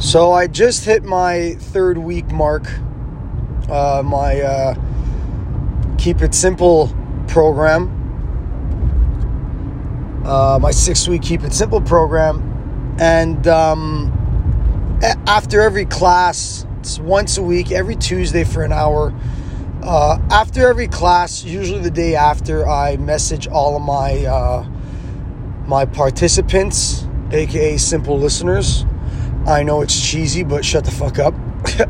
So I just hit my third week mark. Uh, my uh, Keep It Simple program. Uh, my six week Keep It Simple program. And um, after every class, it's once a week, every Tuesday for an hour. Uh, after every class, usually the day after, I message all of my uh, my participants, aka simple listeners. I know it's cheesy, but shut the fuck up.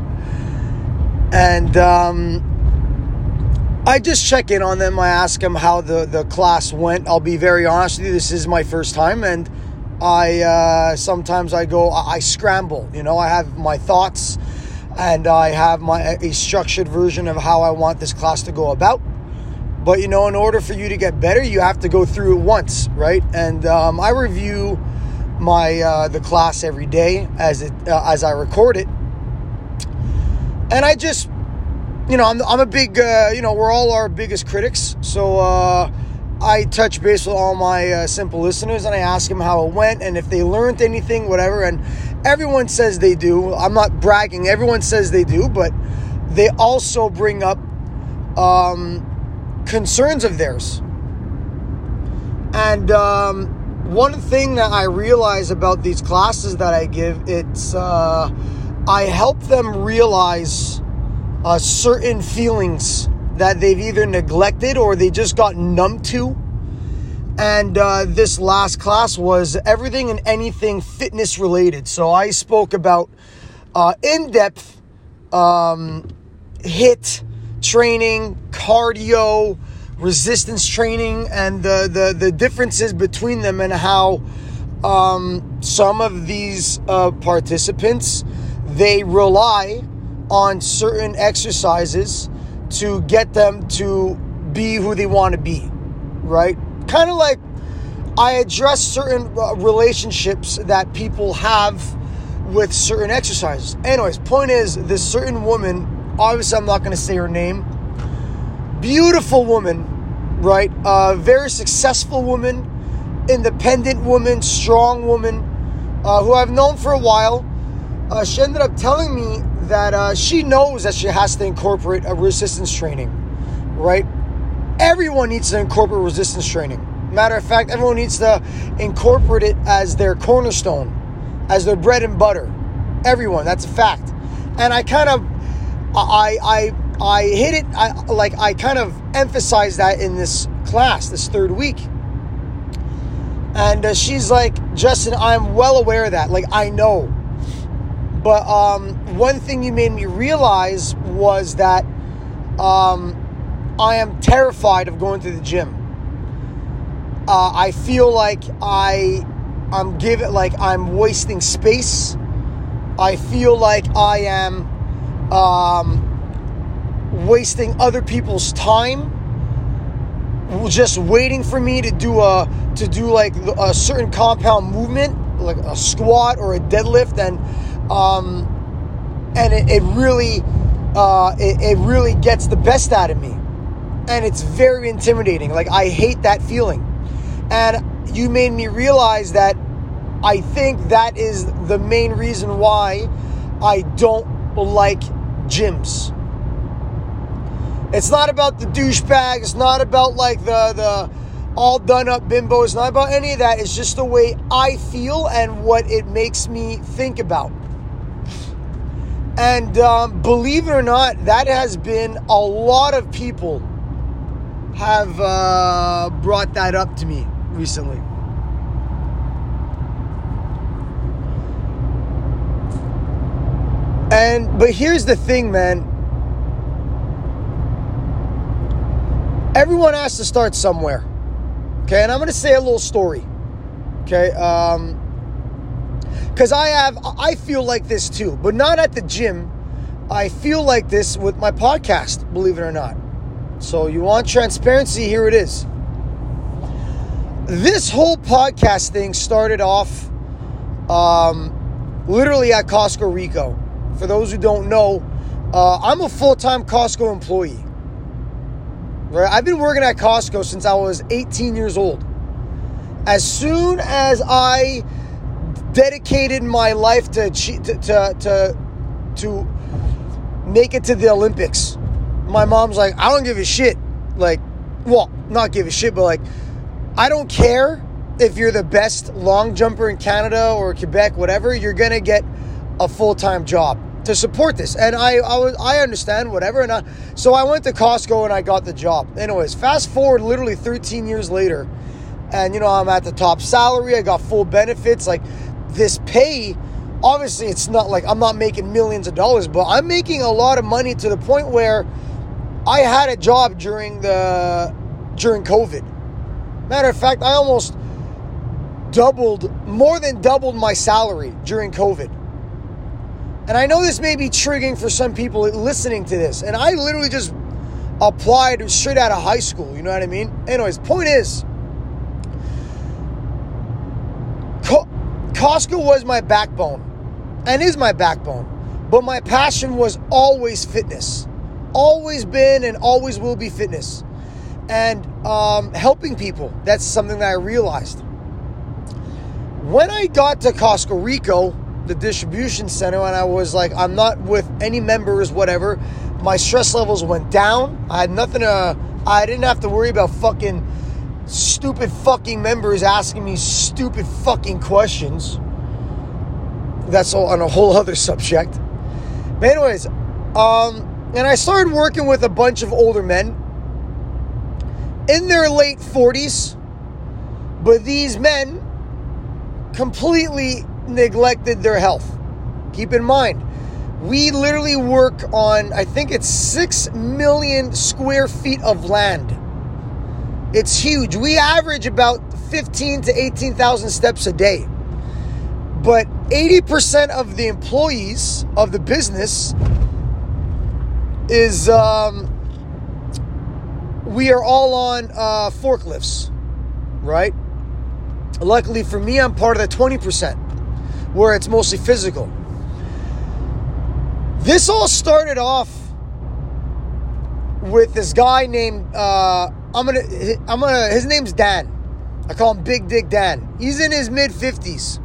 and um, I just check in on them. I ask them how the, the class went. I'll be very honest with you. This is my first time, and I uh, sometimes I go I, I scramble. You know, I have my thoughts, and I have my a structured version of how I want this class to go about. But you know, in order for you to get better, you have to go through it once, right? And um, I review my uh, the class every day as it uh, as I record it, and I just, you know, I'm I'm a big, uh, you know, we're all our biggest critics, so uh, I touch base with all my uh, simple listeners and I ask them how it went and if they learned anything, whatever. And everyone says they do. I'm not bragging. Everyone says they do, but they also bring up. Um, concerns of theirs. And um, one thing that I realize about these classes that I give, it's uh, I help them realize uh, certain feelings that they've either neglected or they just got numb to. And uh, this last class was everything and anything fitness related. So I spoke about uh, in depth um, HIIT training, cardio, resistance training, and the, the, the differences between them, and how um, some of these uh, participants they rely on certain exercises to get them to be who they want to be, right? Kind of like I address certain uh, relationships that people have with certain exercises. Anyways, point is, this certain woman obviously I'm not going to say her name. Beautiful woman, right? Uh, very successful woman, independent woman, strong woman, uh, who I've known for a while. Uh, she ended up telling me that uh, she knows that she has to incorporate a resistance training, right? Everyone needs to incorporate resistance training. Matter of fact, everyone needs to incorporate it as their cornerstone, as their bread and butter. Everyone, that's a fact. And I kind of I I I hit it I like I kind of emphasized that in this class this third week. And uh, she's like, "Justin, I'm well aware of that. Like I know." But um, one thing you made me realize was that um, I am terrified of going to the gym. Uh, I feel like I I'm giving like I'm wasting space. I feel like I am um, wasting other people's time just waiting for me to do a to do like a certain compound movement like a squat or a deadlift and um, and it, it really uh, it, it really gets the best out of me. And it's very intimidating. Like i hate that feeling. And you made me realize that i think that is the main reason why i don't like gyms. It's not about the douchebag. It's not about like the the all done up bimbo. It's not about any of that. It's just the way I feel and what it makes me think about. And um, believe it or not, that has been a lot of people have uh, brought that up to me recently. And but here's the thing, man. Everyone has to start somewhere. Okay, and I'm gonna say a little story. Okay, um, because I have I feel like this too, but not at the gym. I feel like this with my podcast, believe it or not. So you want transparency? Here it is. This whole podcast thing started off um, literally at Costco Rico for those who don't know, uh, I'm a full time Costco employee. Right? I've been working at Costco since I was 18 years old. As soon as I dedicated my life to to to to, to make it to the Olympics. My mom's like, I don't give a shit. Like, well, not give a shit, but like, I don't care if you're the best long jumper in Canada or Quebec, whatever. You're gonna get a full time job to support this. And I, I was, I understand whatever. And I, so I went to Costco and I got the job. Anyways, fast forward literally 13 years later, and you know I'm at the top salary. I got full benefits. Like this pay, obviously it's not like I'm not making millions of dollars, but I'm making a lot of money to the point where I had a job during the during COVID. Matter of fact, I almost doubled, more than doubled my salary during COVID. And I know this may be triggering for some people listening to this. And I literally just applied straight out of high school. You know what I mean? Anyways, point is, Costco was my backbone and is my backbone. But my passion was always fitness. Always been and always will be fitness. And um, helping people. That's something that I realized. When I got to Costco Rico, the distribution center, and I was like, I'm not with any members, whatever, my stress levels went down. I had nothing to, I didn't have to worry about fucking stupid fucking members asking me stupid fucking questions. That's all on a whole other subject. But anyways, um, and I started working with a bunch of older men in their late 40s. But these men completely neglected their health. Keep in mind, we literally work on, I think it's 6 million square feet of land. It's huge. We average about 15 to 18,000 steps a day. But 80% of the employees of the business is um, we are all on uh, forklifts, right? Luckily for me, I'm part of the 20% where it's mostly physical. This all started off with this guy named uh, I'm gonna I'm gonna his name's Dan. I call him Big Dick Dan. He's in his mid 50s.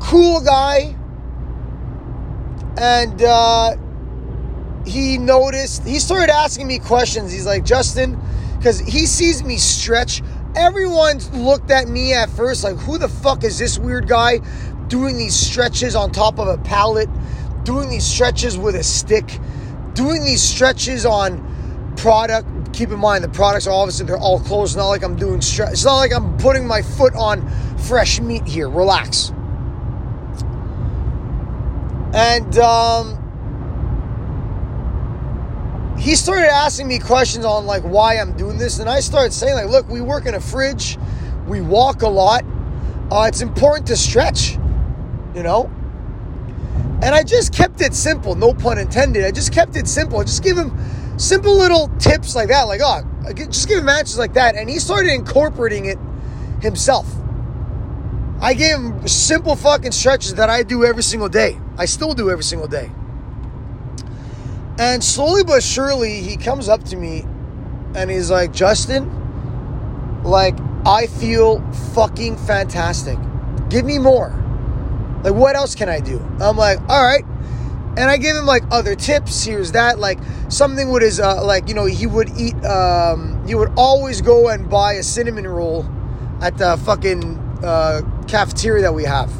Cool guy. And uh, he noticed, he started asking me questions. He's like, Justin, because he sees me stretch. Everyone looked at me at first like, who the fuck is this weird guy doing these stretches on top of a pallet, doing these stretches with a stick, doing these stretches on product keep in mind the products are obviously they're all closed. It's not like I'm doing stretch. It's not like I'm putting my foot on fresh meat here. Relax. And um, he started asking me questions on like why I'm doing this, and I started saying like, look, we work in a fridge, we walk a lot. Uh, it's important to stretch, you know. And I just kept it simple, no pun intended. I just kept it simple. I just give him simple little tips like that, like, oh, just give him matches like that. And he started incorporating it himself. I gave him simple fucking stretches that I do every single day. I still do every single day. And slowly but surely, he comes up to me and he's like, Justin, like, I feel fucking fantastic. Give me more. Like, what else can I do? I'm like, all right, and I gave him like other tips. Here's that, like something with his, uh, like you know, he would eat. Um, he would always go and buy a cinnamon roll at the fucking uh, cafeteria that we have.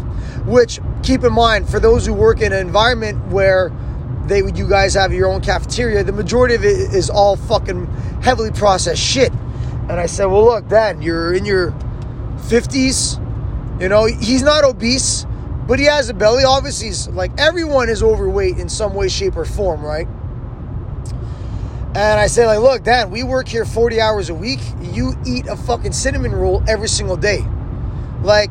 Which, keep in mind, for those who work in an environment where they you guys have your own cafeteria, the majority of it is all fucking heavily processed shit. And I said, well, look, Dan, you're in your 50s. You know, he's not obese but he has a belly. Obviously, he's like everyone is overweight in some way, shape, or form, right? And I say, like, look, Dan, we work here 40 hours a week. You eat a fucking cinnamon roll every single day. Like,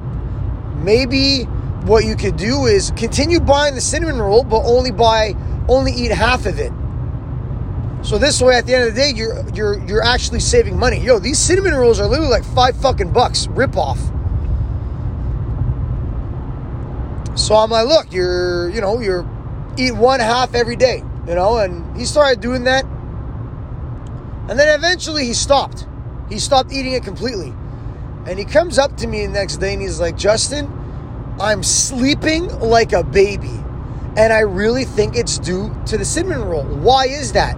maybe what you could do is continue buying the cinnamon roll, but only buy, only eat half of it. So this way, at the end of the day, you're you're you're actually saving money. Yo, these cinnamon rolls are literally like five fucking bucks, rip off. So I'm like, look, you're, you know, you're eat one half every day, you know, and he started doing that. And then eventually he stopped. He stopped eating it completely. And he comes up to me the next day and he's like, Justin, I'm sleeping like a baby. And I really think it's due to the cinnamon roll. Why is that?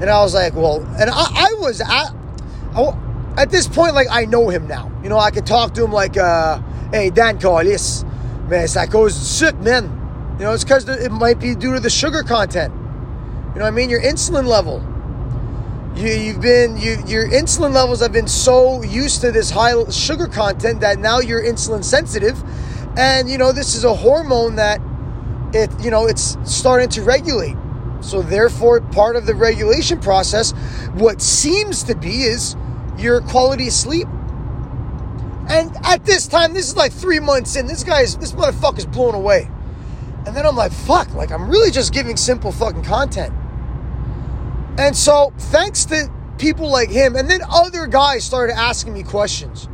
And I was like, well, and I, I was at, I, at this point, like, I know him now. You know, I could talk to him like, uh, hey, Dan Collis, man, it's that goes sick, man. You know, it's because it might be due to the sugar content. You know I mean? Your insulin level. You, you've been, you, your insulin levels have been so used to this high sugar content that now you're insulin sensitive. And, you know, this is a hormone that it, you know, it's starting to regulate. So therefore, part of the regulation process, what seems to be is your quality of sleep. And at this time, this is like three months in. This guy's this motherfucker's blown away. And then I'm like, fuck, like I'm really just giving simple fucking content. And so, thanks to people like him, and then other guys started asking me questions.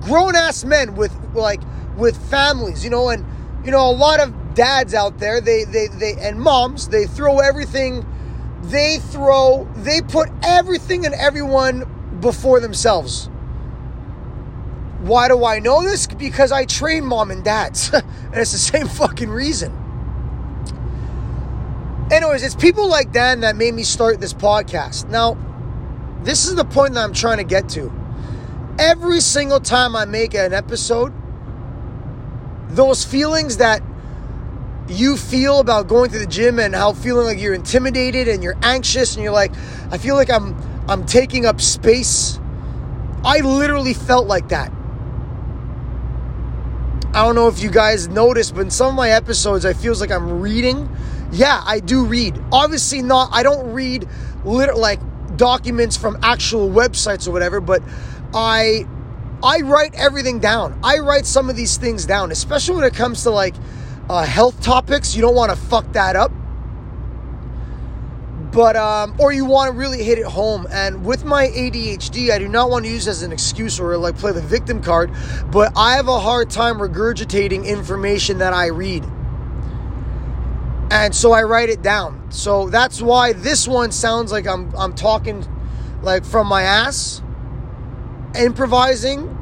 Grown ass men with like with families, you know, and you know, a lot of dads out there, they they they and moms, they throw everything, they throw, they put everything and everyone before themselves. Why do I know this? Because I train mom and dads. and it's the same fucking reason. Anyways, it's people like Dan that made me start this podcast. Now, this is the point that I'm trying to get to. Every single time I make an episode, those feelings that you feel about going to the gym and how feeling like you're intimidated and you're anxious and you're like, I feel like I'm I'm taking up space. I literally felt like that. I don't know if you guys noticed, but in some of my episodes, I feels like I'm reading. Yeah, I do read. Obviously, not. I don't read lit- like documents from actual websites or whatever, but I I write everything down. I write some of these things down, especially when it comes to like uh, health topics. You don't want to fuck that up. But, um, or you want to really hit it home. And with my ADHD, I do not want to use as an excuse or like play the victim card, but I have a hard time regurgitating information that I read. And so I write it down. So that's why this one sounds like I'm, I'm talking like from my ass, improvising,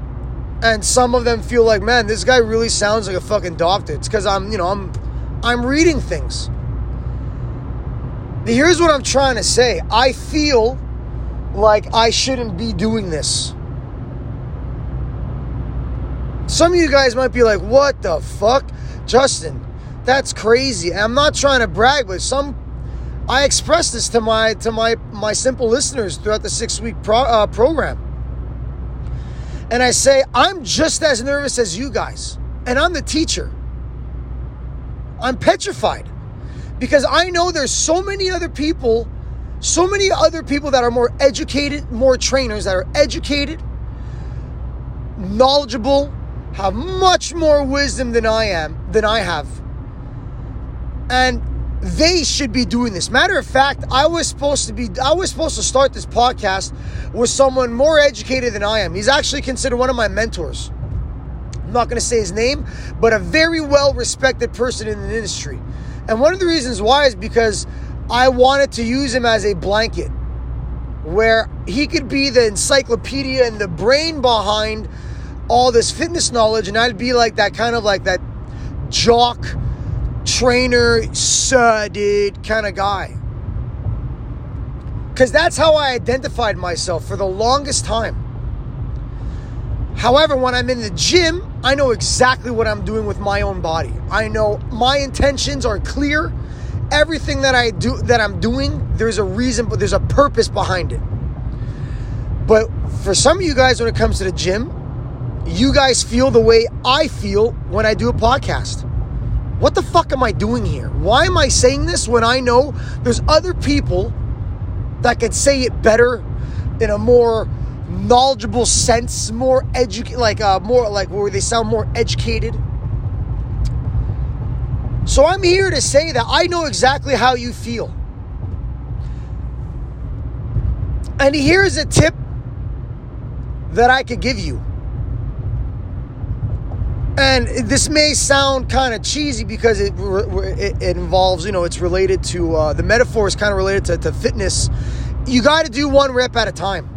and some of them feel like, man, this guy really sounds like a fucking doctor. It's because I'm, you know, I'm, I'm reading things. Here's what I'm trying to say. I feel like I shouldn't be doing this. Some of you guys might be like, "What the fuck, Justin? That's crazy." And I'm not trying to brag, but some I expressed this to my to my my simple listeners throughout the six week pro, uh, program and I say, I'm just as nervous as you guys, and I'm the teacher. I'm petrified because I know there's so many other people, so many other people that are more educated, more trainers that are educated, knowledgeable, have much more wisdom than I am, than I have. And they should be doing this. Matter of fact, I was supposed to be I was supposed to start this podcast with someone more educated than I am. He's actually considered one of my mentors. I'm not going to say his name, but a very well respected person in the industry. And one of the reasons why is because I wanted to use him as a blanket where he could be the encyclopedia and the brain behind all this fitness knowledge and I'd be like that kind of like that jock trainer, dude kind of guy. Because that's how I identified myself for the longest time. However, when I'm in the gym, I know exactly what I'm doing with my own body. I know my intentions are clear. Everything that I do that I'm doing, there's a reason, but there's a purpose behind it. But for some of you guys, when it comes to the gym, you guys feel the way I feel when I do a podcast. What the fuck am I doing here? Why am I saying this when I know there's other people that could say it better in a more knowledgeable sense, more educated, like uh, more like where they sound more educated. So I'm here to say that I know exactly how you feel. And here's a tip that I could give you. And this may sound kind of cheesy because it, it, involves, you know, it's related to, uh, the metaphor is kind of related to, to fitness. You got to do one rep at a time.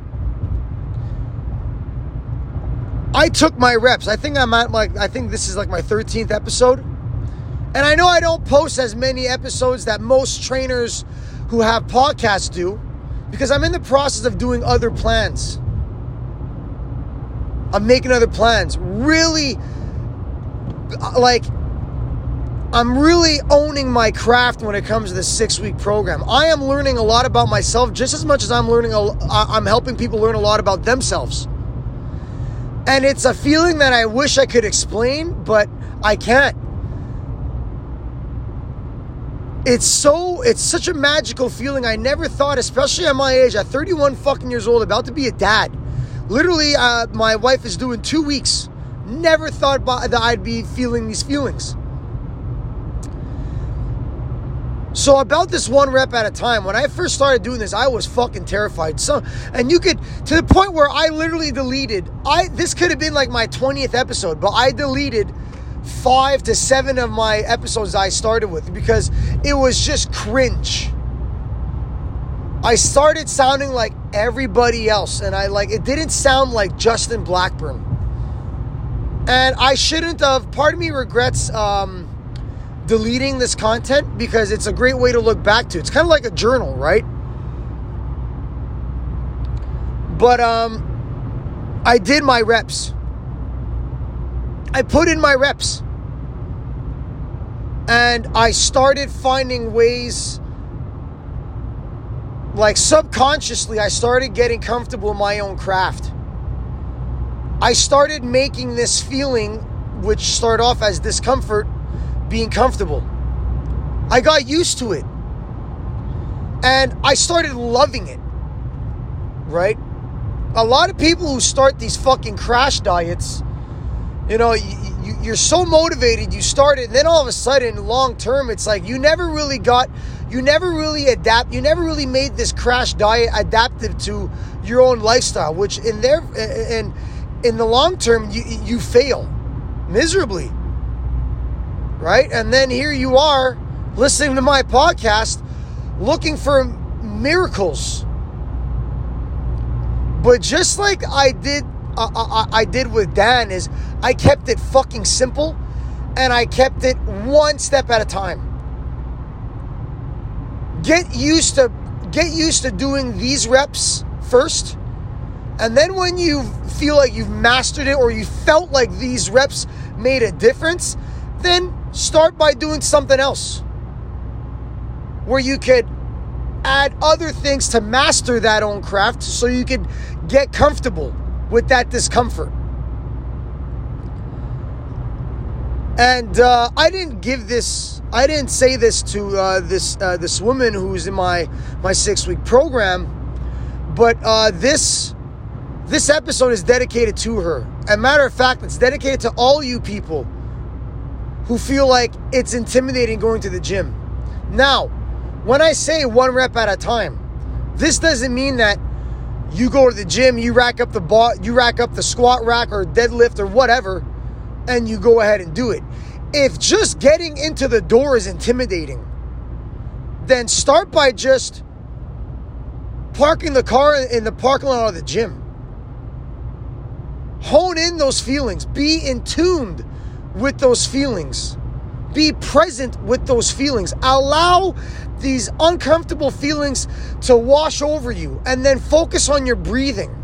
I took my reps. I think I'm at like I think this is like my 13th episode. And I know I don't post as many episodes that most trainers who have podcasts do because I'm in the process of doing other plans. I'm making other plans. Really like I'm really owning my craft when it comes to the six week program. I am learning a lot about myself just as much as I'm learning, a, I'm helping people learn a lot about themselves. And it's a feeling that I wish I could explain, but I can't. It's so, it's such a magical feeling. I never thought, especially at my age, at 31 fucking years old, about to be a dad. Literally, uh, my wife is doing two weeks. Never thought that I'd be feeling these feelings. So about this one rep at a time, when I first started doing this, I was fucking terrified. So, and you could to the point where I literally deleted. I this could have been like my twentieth episode, but I deleted five to seven of my episodes I started with because it was just cringe. I started sounding like everybody else, and I like it didn't sound like Justin Blackburn. And I shouldn't have. Part of me regrets. Um, deleting this content because it's a great way to look back to. It's kind of like a journal, right? But um I did my reps. I put in my reps. And I started finding ways like subconsciously I started getting comfortable in my own craft. I started making this feeling which started off as discomfort being comfortable. I got used to it. And I started loving it. Right? A lot of people who start these fucking crash diets, you know, you, are so motivated, you start it, and then all of a sudden, long term, it's like you never really got, you never really adapt, you never really made this crash diet adaptive to your own lifestyle, which in there, in, in the long term, you, you fail miserably right? And then here you are listening to my podcast looking for miracles. But just like I did uh, I, I did with Dan is I kept it fucking simple and I kept it one step at a time. Get used to get used to doing these reps first. And then when you feel like you've mastered it or you felt like these reps made a difference, then start by doing something else where you could add other things to master that own craft so you could get comfortable with that discomfort. And uh, I didn't give this, I didn't say this to uh, this uh, this woman who's in my my six week program, but uh, this this episode is dedicated to her. As a matter of fact, it's dedicated to all you people who feel like it's intimidating going to the gym. Now, when I say one rep at a time, this doesn't mean that you go to the gym, you rack up the bar, you rack up the squat rack or deadlift or whatever, and you go ahead and do it. If just getting into the door is intimidating, then start by just parking the car in the parking lot of the gym. Hone in those feelings. Be in tuned with those feelings. Be present with those feelings. Allow these uncomfortable feelings to wash over you and then focus on your breathing.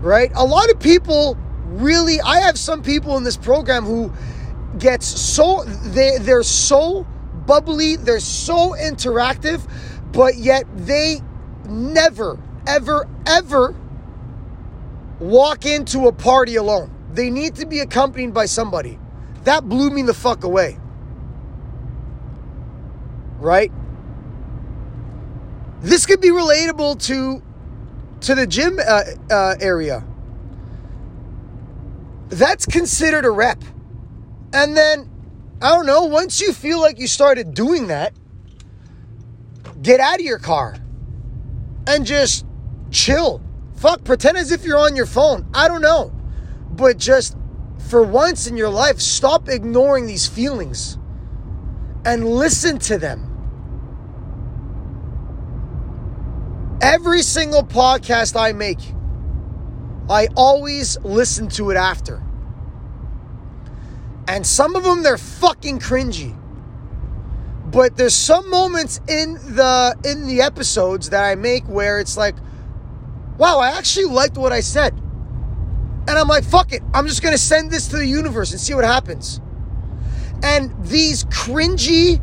Right? A lot of people really I have some people in this program who gets so they they're so bubbly, they're so interactive, but yet they never ever ever walk into a party alone. They need to be accompanied by somebody. That blew me the fuck away. Right? This could be relatable to to the gym uh, uh, area. That's considered a rep. And then I don't know, once you feel like you started doing that, get out of your car and just chill. Fuck, pretend as if you're on your phone. I don't know. But just for once in your life, stop ignoring these feelings and listen to them. Every single podcast I make, I always listen to it after. And some of them they're fucking cringy. But there's some moments in the in the episodes that I make where it's like, wow, I actually liked what I said. And I'm like, fuck it. I'm just going to send this to the universe and see what happens. And these cringy,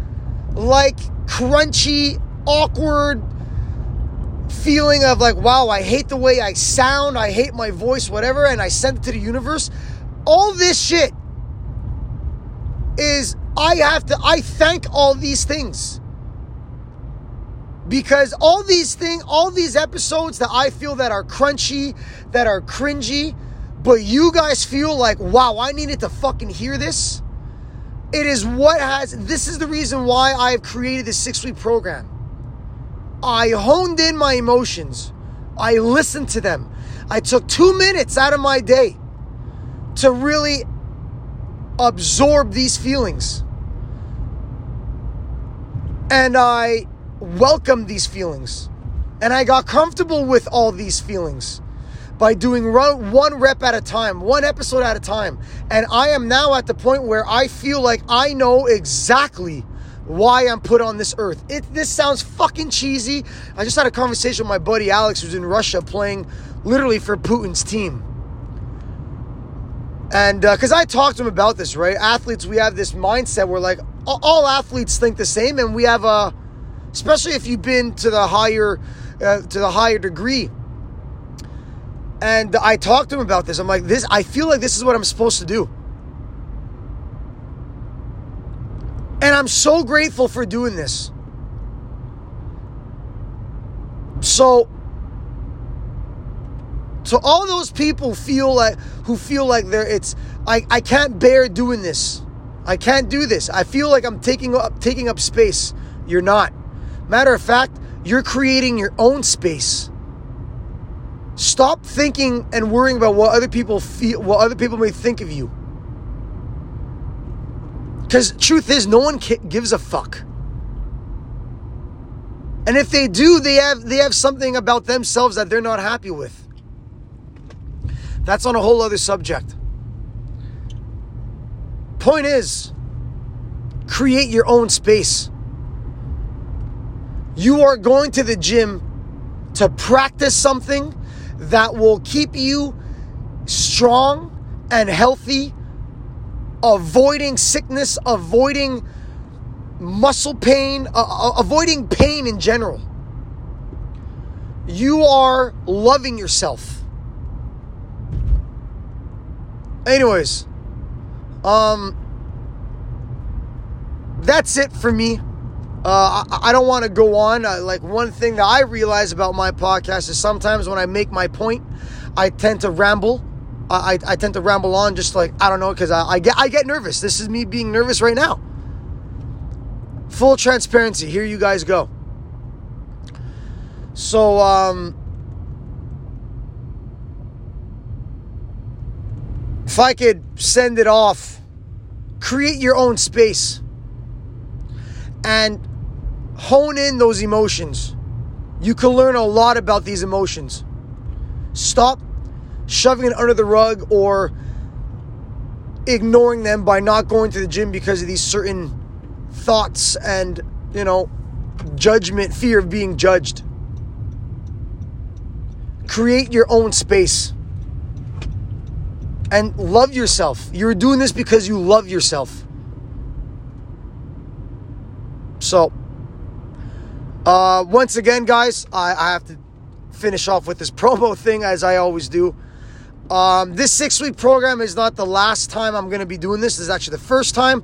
like crunchy, awkward feeling of like, wow, I hate the way I sound, I hate my voice, whatever, and I send it to the universe. All this shit is I have to I thank all these things. Because all these things, all these episodes that I feel that are crunchy, that are cringy, but you guys feel like, wow, I needed to fucking hear this. It is what has, this is the reason why I've created this six week program. I honed in my emotions. I listened to them. I took two minutes out of my day to really absorb these feelings. And I welcomed these feelings. And I got comfortable with all these feelings by doing one rep at a time, one episode at a time. And I am now at the point where I feel like I know exactly why I'm put on this earth. It this sounds fucking cheesy. I just had a conversation with my buddy Alex who's in Russia playing literally for Putin's team. And because uh, I talked to him about this, right? Athletes, we have this mindset where like all athletes think the same, and we have a, especially if you've been to the higher, uh, to the higher degree and I talked to him about this. I'm like, this, I feel like this is what I'm supposed to do. And I'm so grateful for doing this. So, so all those people feel like who feel like they're it's I, I can't bear doing this. I can't do this. I feel like I'm taking up taking up space. You're not. Matter of fact, you're creating your own space. Stop thinking and worrying about what other people feel, what other people may think of you. Because truth is, no one gives a fuck. And if they do, they have they have something about themselves that they're not happy with. That's on a whole other subject. Point is, create your own space. You are going to the gym to practice something that will keep you strong and healthy, avoiding sickness, avoiding muscle pain, uh, avoiding pain in general. You are loving yourself. Anyways, um, that's it for me. Uh, I, I, don't want to go on. Uh, like one thing that I realize about my podcast is sometimes when I make my point, I tend to ramble. I, I, I tend to ramble on just like I don't know because I, I get I get nervous. This is me being nervous right now. Full transparency. Here you guys go. So um, if I could send it off, create your own space. And hone in those emotions. You can learn a lot about these emotions. Stop shoving it under the rug or ignoring them by not going to the gym because of these certain thoughts and, you know, judgment, fear of being judged. Create your own space and love yourself. You're doing this because you love yourself. So, uh, once again, guys, I, I, have to finish off with this promo thing as I always do. Um, this six week program is not the last time I'm going to be doing this. This is actually the first time,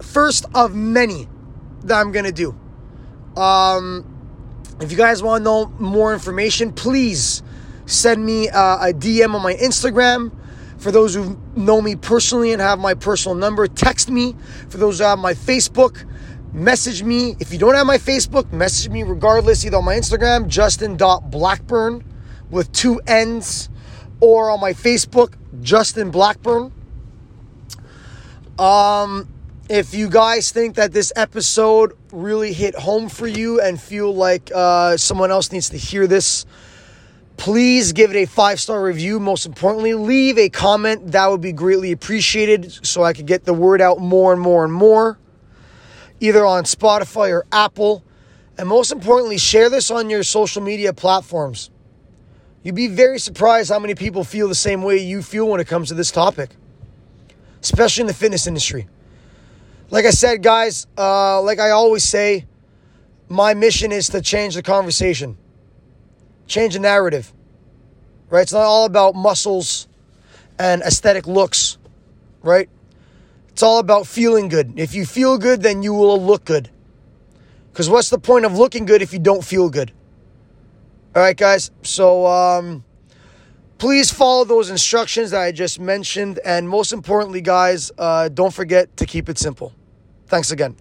first of many that I'm going to do. Um, if you guys want to know more information, please send me uh, a DM on my Instagram. For those who know me personally and have my personal number, text me. For those who have my Facebook, message me. If you don't have my Facebook, message me regardless, either on my Instagram, justin.blackburn with two N's, or on my Facebook, Justin Blackburn. Um, if you guys think that this episode really hit home for you and feel like uh, someone else needs to hear this, Please give it a five star review. Most importantly, leave a comment. That would be greatly appreciated so I could get the word out more and more and more, either on Spotify or Apple. And most importantly, share this on your social media platforms. You'd be very surprised how many people feel the same way you feel when it comes to this topic, especially in the fitness industry. Like I said, guys, uh, like I always say, my mission is to change the conversation, change the narrative. Right? It's not all about muscles and aesthetic looks, right? It's all about feeling good. If you feel good, then you will look good. Because what's the point of looking good if you don't feel good? All right, guys. So, um, please follow those instructions that I just mentioned. And most importantly, guys, uh, don't forget to keep it simple. Thanks again.